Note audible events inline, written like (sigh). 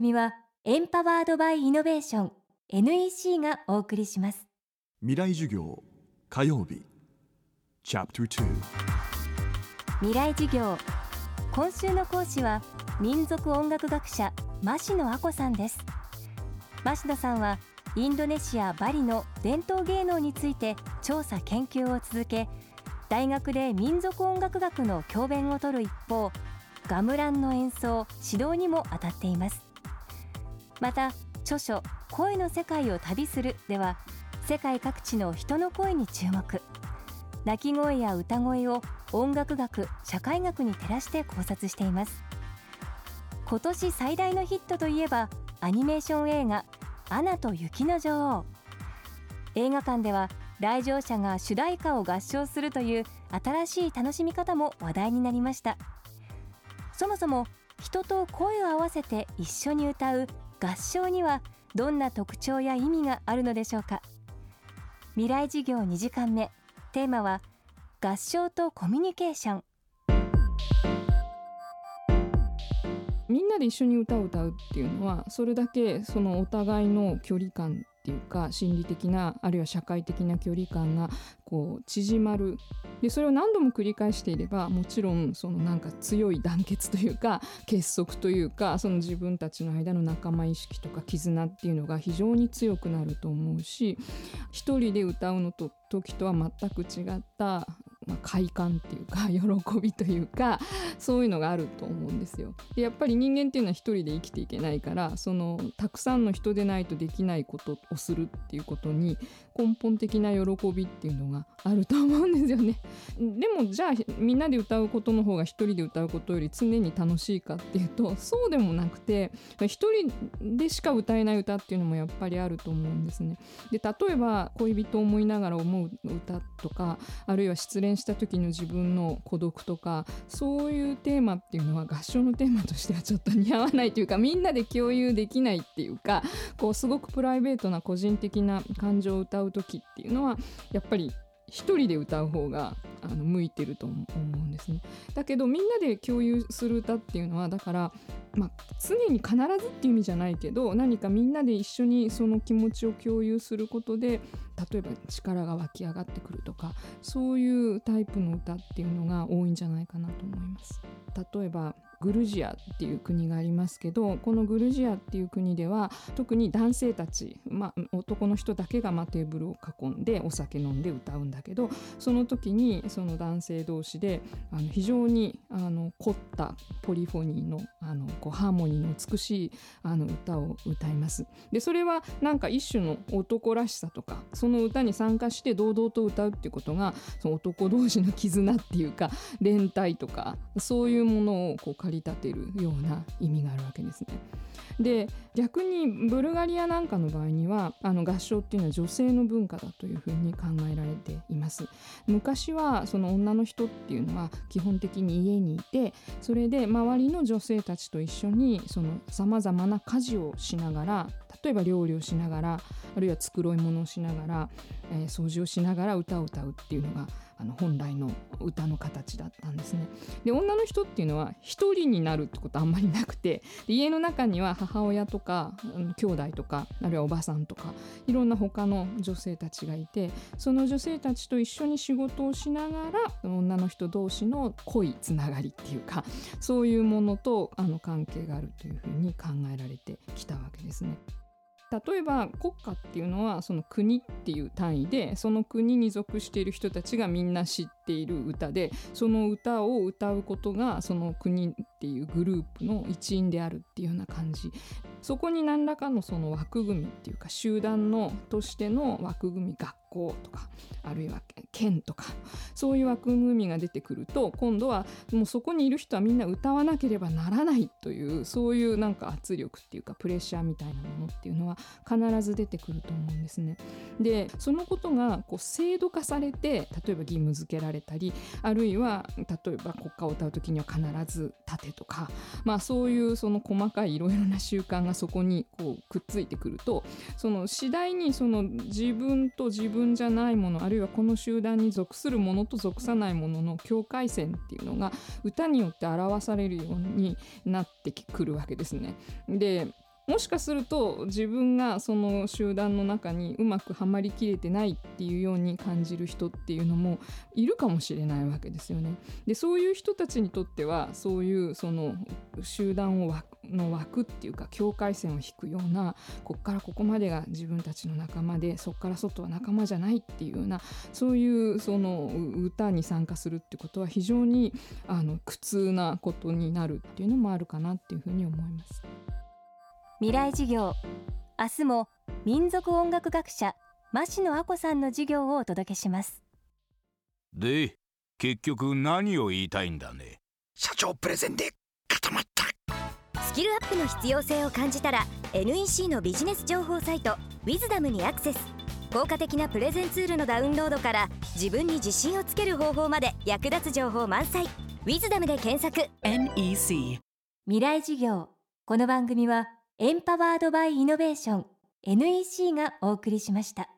組はエンパワードバイイノベーション NEC がお送りします。未来授業火曜日チャプター未来授業今週の講師は民族音楽学者増野亜子さんです。増野さんはインドネシア・バリの伝統芸能について調査研究を続け大学で民族音楽学の教鞭を取る一方ガムランの演奏指導にも当たっていますまた著書「声の世界を旅する」では世界各地の人の声に注目。鳴き声や歌声を音楽学社会学に照らして考察しています。今年最大のヒットといえばアニメーション映画「アナと雪の女王」映画館では来場者が主題歌を合唱するという新しい楽しみ方も話題になりました。そもそも人と声を合わせて一緒に歌う合唱にはどんな特徴や意味があるのでしょうか？未来授業2時間目。テーマは合唱とコミュニケーション。みんなで一緒に歌を歌うっていうのはそれだけそのお互いの距離感っていうか心理的なあるいは社会的な距離感がこう縮まる。でそれを何度も繰り返していればもちろんそのなんか強い団結というか結束というかその自分たちの間の仲間意識とか絆っていうのが非常に強くなると思うし一人で歌うのと時とは全く違ったまあ、快感っていうか (laughs) 喜びというかそういうのがあると思うんですよ。でやっぱり人間っていうのは一人で生きていけないからそのたくさんの人でないとできないことをするっていうことに根本的な喜びっていうのがあると思うんですよね。(laughs) でもじゃあみんなで歌うことの方が一人で歌うことより常に楽しいかっていうとそうでもなくて一人でしか歌えない歌っていうのもやっぱりあると思うんですね。で例えば恋人を思いながら思う歌とかあるいは失恋した時の自分の孤独とかそういうテーマっていうのは合唱のテーマとしてはちょっと似合わないというかみんなで共有できないっていうかこうすごくプライベートな個人的な感情を歌う時っていうのはやっぱり一人で歌う方があの向いてると思うんですね。だけどみんなで共有する歌っていうのはだから、まあ、常に必ずっていう意味じゃないけど何かみんなで一緒にその気持ちを共有することで例えば力が湧き上がってくるとかそういうタイプの歌っていうのが多いんじゃないかなと思います。例えばグルジアっていう国がありますけどこのグルジアっていう国では特に男性たち、まあ、男の人だけがまあテーブルを囲んでお酒飲んで歌うんだけどその時にその男性同士であの非常にあの凝ったポリフォニーのあのこうハーモニーの美しいあの歌を歌います。でそれはなんか一種の男らしさとかその歌に参加して堂々と歌うっていうことがその男同士の絆っていうか連帯とかそういうものをこう駆り立てるような意味があるわけですね。で逆にブルガリアなんかの場合にはあの合唱っていうのは女性の文化だというふうに考えられています昔はその女の人っていうのは基本的に家にいてそれで周りの女性たちと一緒にさまざまな家事をしながら例えば料理をしながらあるいは繕い物をしながら、えー、掃除をしながら歌を歌うっていうのがあの本来の歌の形だったんですね。で女の人っていうのは一人になるってことあんまりなくて家の中には母親とか兄弟とかあるいはおばさんとかいろんな他の女性たちがいてその女性たちと一緒に仕事をしながら女の人同士の濃いつながりっていうかそういうものとあの関係があるというふうに考えられてきたわけですね。例えば国家っていうのはその国っていう単位でその国に属している人たちがみんな知ってている歌でその歌を歌うことがその国っていうグループの一員であるっていうような感じそこに何らかのその枠組みっていうか集団のとしての枠組み学校とかあるいは県とかそういう枠組みが出てくると今度はもうそこにいる人はみんな歌わなければならないというそういうなんか圧力っていうかプレッシャーみたいなものっていうのは必ず出てくると思うんですね。でそのことがこう制度化されて例えば義務付けられたりあるいは例えば国歌を歌う時には必ず盾とか、まあ、そういうその細かいいろいろな習慣がそこにこうくっついてくるとその次第にその自分と自分じゃないものあるいはこの集団に属するものと属さないものの境界線っていうのが歌によって表されるようになってくるわけですね。でもしかすると自分がその集団の中にうまくはまりきれてないっていうように感じる人っていうのもいるかもしれないわけですよね。でそういう人たちにとってはそういうその集団をの枠っていうか境界線を引くようなこっからここまでが自分たちの仲間でそっから外は仲間じゃないっていうようなそういうその歌に参加するってことは非常にあの苦痛なことになるっていうのもあるかなっていうふうに思います。未来授業。明日も民族音楽学者増野亜子さんの授業をお届けします。で結局何を言いたいんだね？社長プレゼンで固まった。スキルアップの必要性を感じたら NEC のビジネス情報サイト「ウィズダムにアクセス。効果的なプレゼンツールのダウンロードから自分に自信をつける方法まで役立つ情報満載「ウィズダムで検索。NEC 未来授業。この番組はエンパワードバイイノベーション NEC がお送りしました。